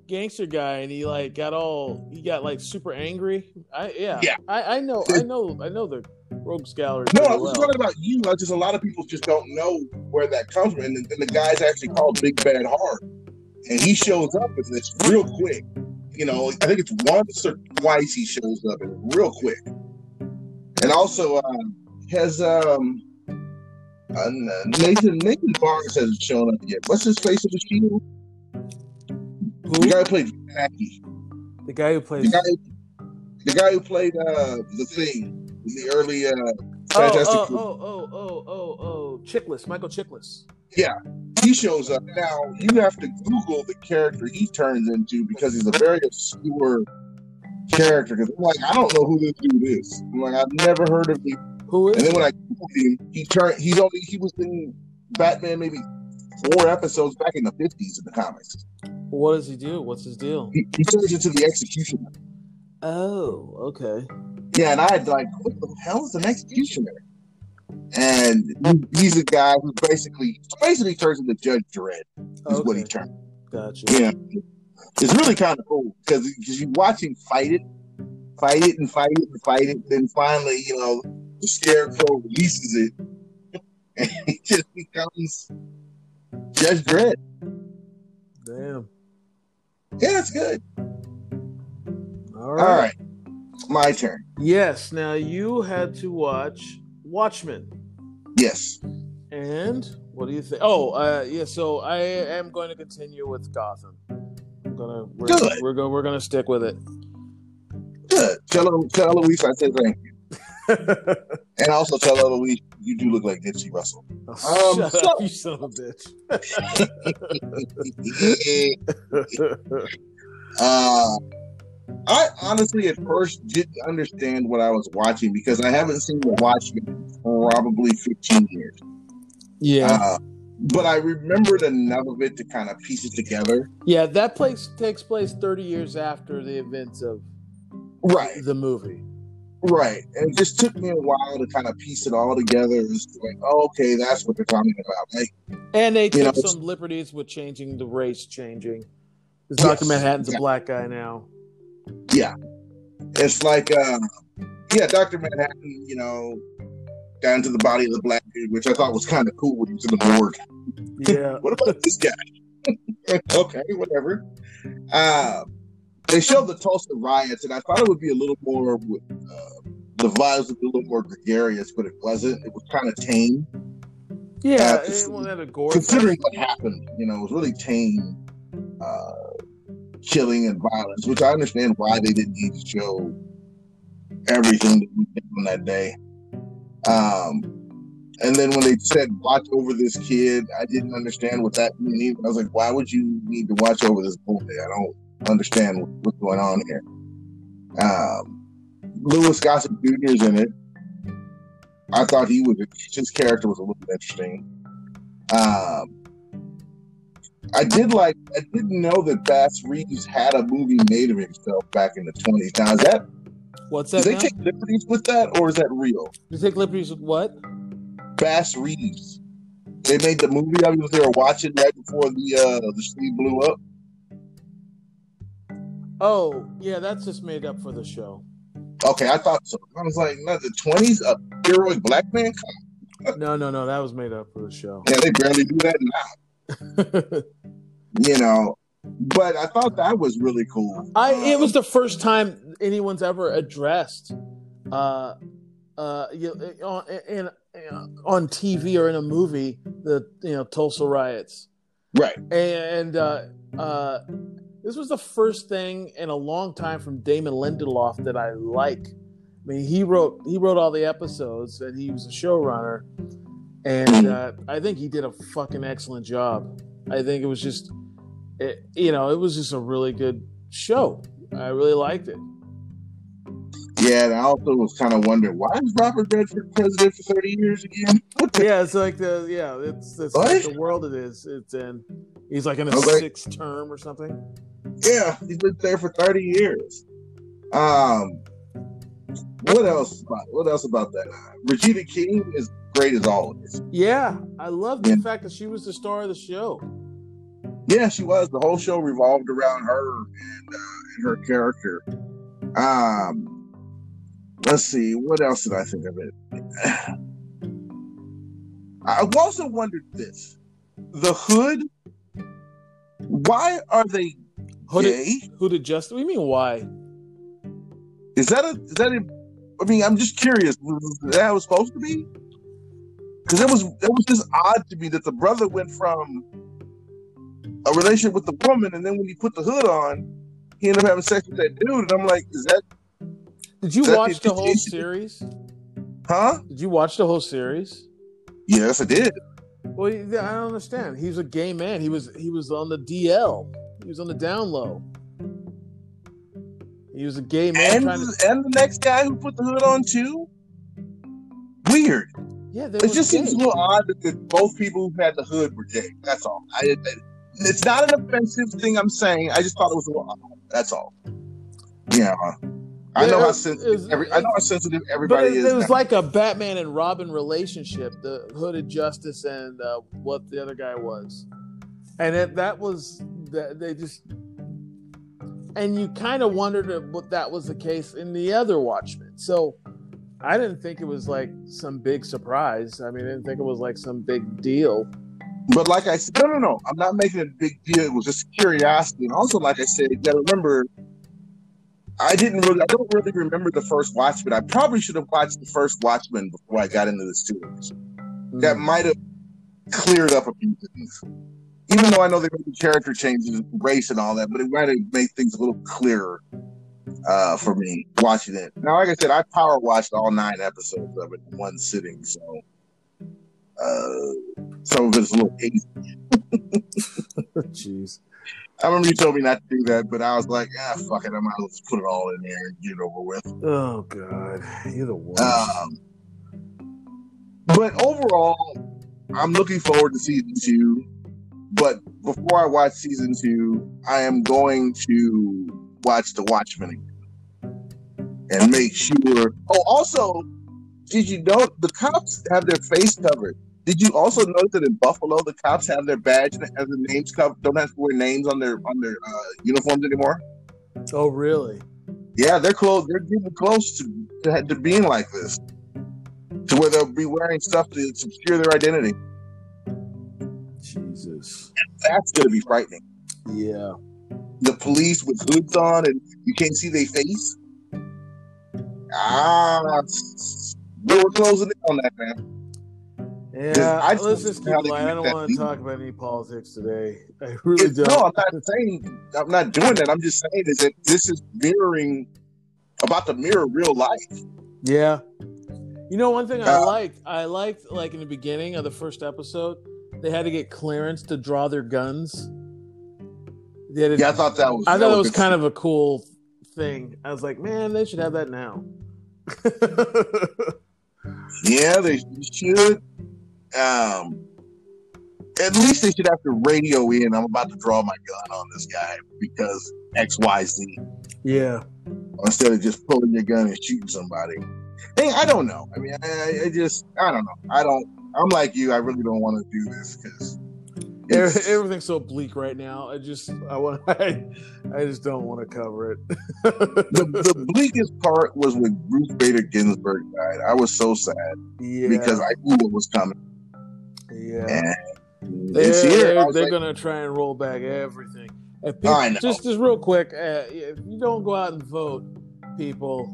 gangster guy and he like got all he got like super angry. I yeah, Yeah. I, I know, I know, I know the Rogues Gallery. No, I was well. talking about you. I just a lot of people just don't know where that comes from, and, the- and the guy's actually called Big Bad Harv, and he shows up in this real quick. You know, I think it's once or twice he shows up and real quick, and also um, has um. Uh, Nathan Nathan Barnes hasn't shown up yet. What's his face of the shield? Who? The guy who played Mackey. The guy who The guy, the guy who played uh, the thing in the early uh, Oh, Fantastic oh, Four. oh, oh, oh, oh, oh, Chiklis, Michael Chiklis. He shows up. Now you have to google the character he turns into because he's a very obscure character. Because i'm like i don't know who this dude is. I'm like i've never heard of him. Who and then when i googled him he turned he's only he was in batman maybe four episodes back in the 50s in the comics. What does he do? What's his deal? he, he turns into the executioner. Oh, okay. yeah and i had like what the hell is an executioner and he's a guy who basically basically turns into judge dredd is what he Okay, turns gotcha. Yeah, it's really kind of cool because you watch him fight it, fight it, and fight it, and fight it. Then finally, you know, the scarecrow releases it, *laughs* and he just becomes Judge Dredd. Damn. Yeah, it's good. All right. All right, my turn. Yes. Now you had to watch Watchmen, Yes. and what do you think? Oh, uh, yeah. So I am going to continue with Gotham. I'm gonna we're, Good. we're going we're gonna stick with it. Good. Tell tell Eloise I said thank you, *laughs* and also tell Eloise you do look like Nipsey Russell. Oh, Um, shut so- up, you son of a bitch. *laughs* *laughs* uh, I honestly at first didn't understand what I was watching because I haven't seen the Watchmen in probably 15 years. yeah, Uh, but I remembered enough of it to kind of piece it together. yeah. That place takes place 30 years after the events of Right, the movie. right. And it just took me a while to kind of piece it all together. It's like, oh, okay, that's what they're talking about. Like, And they took know, some liberties with changing the race, changing. Because Yes, Dr. Manhattan's a black guy now. Yeah, it's like, uh, yeah, Doctor Manhattan, you know, down to the body of the black dude, which I thought was kind of cool when he was in the morgue. Yeah. *laughs* What about this guy? *laughs* okay, whatever. Uh, they showed the Tulsa riots, and I thought it would be a little more. Uh, the vibes would be a little more gregarious, but it wasn't. It was kind of tame, Yeah. Uh, it won't a gore. considering what happened. You know, it was really tame uh, killing and violence, which I understand why they didn't need to show everything that we did on that day. Um, and then when they said watch over this kid, I didn't understand what that meant. I was like, why would you need to watch over this boy? I don't understand what's going on here. Um, Louis Gossett Jr. is in it. I thought he was his character was a little interesting. Um, I did like I didn't know that Bass Reeves had a movie made of himself back in the twenties. Now is that What's do that? they now? take liberties with that or is that real? you take liberties with what? Bass Reeves. They made the movie of it was they were watching right before the uh the street blew up. Oh, yeah, that's just made up for the show. Okay, I thought so. I was like, not the twenties, a heroic black man. No, no, no, that was made up for the show. Yeah, they barely do that now. *laughs* You know, but I thought that was really cool. I it was the first time anyone's ever addressed uh uh you, on in, in on TV or in a movie the you know Tulsa riots. right. And uh uh this was the first thing in a long time from Damon Lindelof that I like. I mean, he wrote he wrote all the episodes and he was a showrunner and uh, I think he did a fucking excellent job. I think it was just it, you know, it was just a really good show. I really liked it. Yeah, and I also was kind of wondering why is Robert Redford president for thirty years again? *laughs* Yeah, it's like the yeah, it's it's like the world it is. It's in he's like in a Okay. sixth term or something. Yeah, he's been there for thirty years. Um, what else? About, what else about that? Regina King is great as always. Yeah, I love the Yeah. fact that she was the star of the show. Yeah, she was. The whole show revolved around her and, uh, and her character. Um, let's see. What else did I think of it? *sighs* I've also wondered this: the hood. Why are they Hooded, gay? hooded do you mean why? Is that a? Is that a? I mean, I'm just curious. Was that was supposed to be? Because it was. It was just odd to me that the brother went from a relationship with the woman, and then when he put the hood on, he ended up having sex with that dude. And I'm like, is that? Did you that watch the whole series? Huh? Did you watch the whole series? Yes, I did. Well, I don't understand. He's a gay man. He was he was on the DL. He was on the down low. He was a gay man And to. and the next guy who put the hood on too. Weird. Yeah, It just gay. seems a little odd that both people who had the hood were gay. That's all. I, it's not an offensive thing I'm saying. I just thought it was a little odd. That's all. Yeah. I know how sensitive it- every, I know how sensitive But everybody it, is. it was now. like a Batman and Robin relationship, the Hooded Justice and uh, what the other guy was, and it, that was that they just, and you kind of wondered if what that was the case in the other Watchmen. So I didn't think it was like some big surprise. I mean, I didn't think it was like some big deal. But like I said, no, no, no. I'm not making a big deal. It was just curiosity, and also, like I said, you got to remember, I didn't really, I don't really remember the first Watchmen. I probably should have watched the first Watchmen before I got into the series. That Mm. might have cleared up a few things. Even though I know they made the character changes, race, and all that, but it might have made things a little clearer uh, for me watching it. Now, like I said, I power watched all nine episodes of it in one sitting, so uh, some of it's a little hazy. *laughs* Jeez. I remember you told me not to do that, but I was like, ah, fuck it, I might as well just put it all in there and get it over with. Oh God, you're the worst. Um, but overall, I'm looking forward to season two. But before I watch season two, I am going to watch The Watchmen and make sure. Oh, also, did you know the cops have their face covered? Did you also notice that in Buffalo, the cops have their badge and have their names covered? Don't have to wear names on their on their uh, uniforms anymore. oh really? Yeah, they're close. They're getting close to, to to being like this, to where they'll be wearing stuff to obscure their identity. Jesus. That's going to be frightening. Yeah. The police with hoods on and you can't see their face. Ah, we're closing in on that, man. Yeah. I just let's don't just keep lying. I don't want to talk about any politics today. I really It's- don't. no, I'm not *laughs* saying I'm not doing that. I'm just saying is that this is mirroring about to mirror real life. Yeah. You know, one thing I Uh, liked, I liked like in the beginning of the first episode, they had to get clearance to draw their guns. To- Yeah, I thought that was. I thought that was good. kind of a cool thing. I was like, man, they should have that now. *laughs* Yeah, they should. Um, at least they should have to radio in. I'm about to draw my gun on this guy because X, Y, Z. yeah. Instead of just pulling your gun and shooting somebody. Hey, I don't know. I mean, I, I just, I don't know. I don't. I'm like you. I really don't want to do this because Everything's so bleak right now. I just, I want, *laughs* I, I just don't want to cover it. *laughs* the, the bleakest part was when Ruth Bader Ginsburg died. I was so sad yeah, because I knew what was coming. yeah. And They're, here. They're, they're like, gonna try and roll back everything. If I know. just just real quick, uh, if you don't go out and vote, people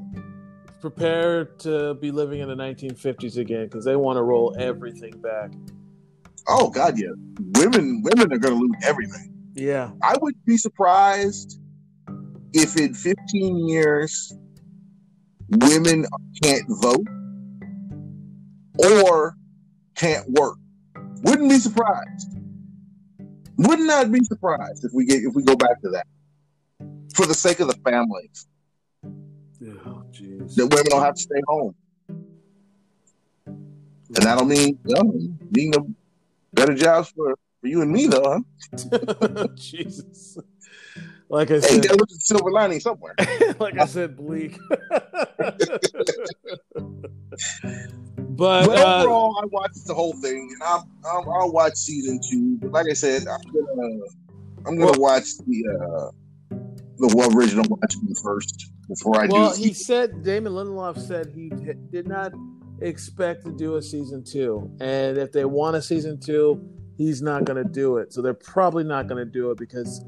prepare to be living in the 1950s again because they want to roll everything back. Oh God, yeah. Women, women are going to lose everything. Yeah, I would be surprised if in 15 years women can't vote or can't work. Wouldn't be surprised. Would not I be surprised if we get if we go back to that. For the sake of the families, oh jeez. that women don't have to stay home, and that'll mean you know, mean the better jobs for, for you and me, though. Huh? *laughs* Jesus. Like I Hey, said, gotta look at silver lining somewhere. *laughs* like I said, bleak. *laughs* but But uh, overall, I watched the whole thing, and I'll, I'll, I'll watch season two. But like I said, I'm gonna I'm gonna Well- watch the uh, the original Watchmen first before I well, do. he said Damon Lindelof said he did not expect to do a season two, and if they want a season two, he's not going to do it. So they're probably not going to do it because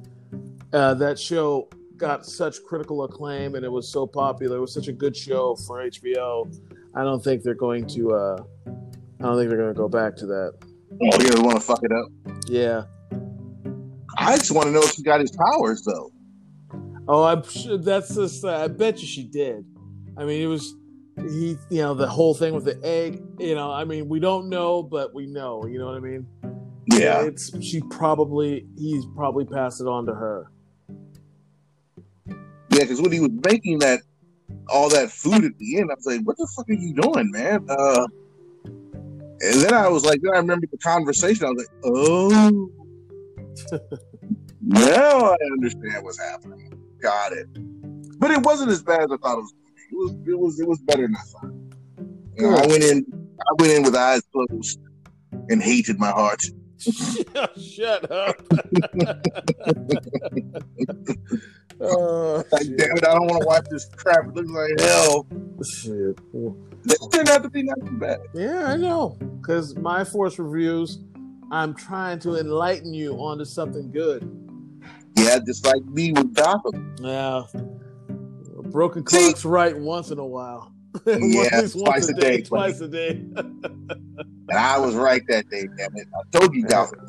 uh, that show got such critical acclaim and it was so popular. It was such a good show for HBO. I don't think they're going to. Uh, I don't think they're going to go back to that. oh, you want to fuck it up? Yeah. I just want to know if she got his powers though. Oh, I'm sure that's just. Uh, I bet you she did. I mean, it was he. You know, the whole thing with the egg. You know, I mean, we don't know, but we know. You know what I mean? Yeah, It's she probably. He's probably passed it on to her. yeah. Because when he was making that all that food at the end, I was like, "What the fuck are you doing, man?" Uh, and then I was like, then I remember the conversation. I was like, "Oh, *laughs* now I understand what's happening." Got it. But it wasn't as bad as I thought it was. Gonna be. It was. It was. It was better than I thought. You know, I went in. I went in with eyes closed and hated my heart. *laughs* Shut up. *laughs* oh, Like, shit. damn it! I don't want to watch this crap. It looks like hell. Shit. This turned out to be not too bad. Yeah, I know. Because my force reviews I'm trying to enlighten you onto something good. Yeah, just like me with Gotham. Yeah, broken See- clock's right once in a while. *laughs* Yeah, least twice a day, twice a day. And I was right that day, damn it. I told you Gotham.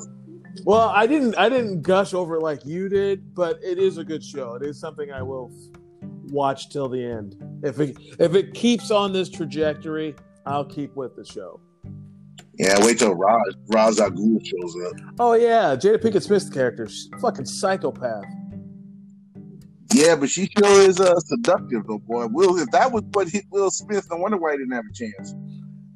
Well, I didn't. I didn't gush over it like you did, but it is a good show. It is something I will watch till the end. If it if it keeps on this trajectory, I'll keep with the show. Yeah, wait till Ra's Ra's Al Ghul shows up. Oh yeah, Jada Pinkett Smith's character, fucking psychopath. Yeah, but she sure is uh, seductive though, boy. Will if that was what hit Will Smith, no wonder why he didn't have a chance.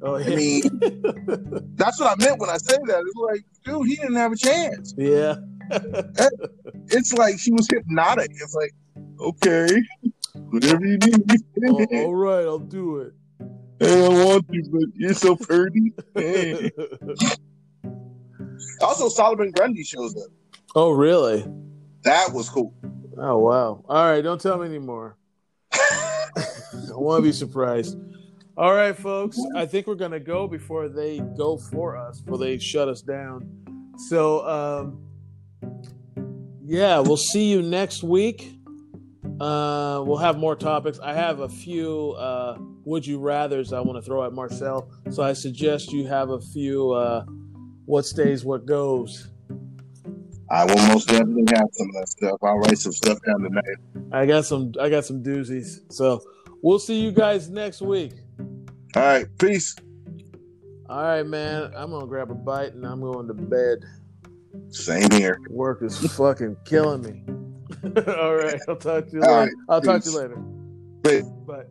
Oh I mean, *laughs* that's what I meant when I said that. It's like, dude, he didn't have a chance. yeah. It's like she was hypnotic. It's like, okay, whatever you need. *laughs* Oh, all right, I'll do it. Hey, I want you, but you're so pretty. Hey. *laughs* also, Solomon Grundy shows up. oh really? That was cool. Oh wow. All right, don't tell me anymore. *laughs* I want to be surprised. All right, folks. I think we're gonna go before they go for us, before they shut us down. So, um, yeah, we'll see you next week. Uh, we'll have more topics. I have a few uh, would you rather's I want to throw at Marcel, so I suggest you have a few uh, what stays, what goes. I will most definitely have some of that stuff. I'll write some stuff down tonight. I got some. I got some doozies. So we'll see you guys next week. All right, peace. All right, man. I'm gonna grab a bite and I'm going to bed. Same here. Work is fucking killing me. *laughs* All right. I'll talk to you All later. right, I'll talk to you later. Peace. Bye.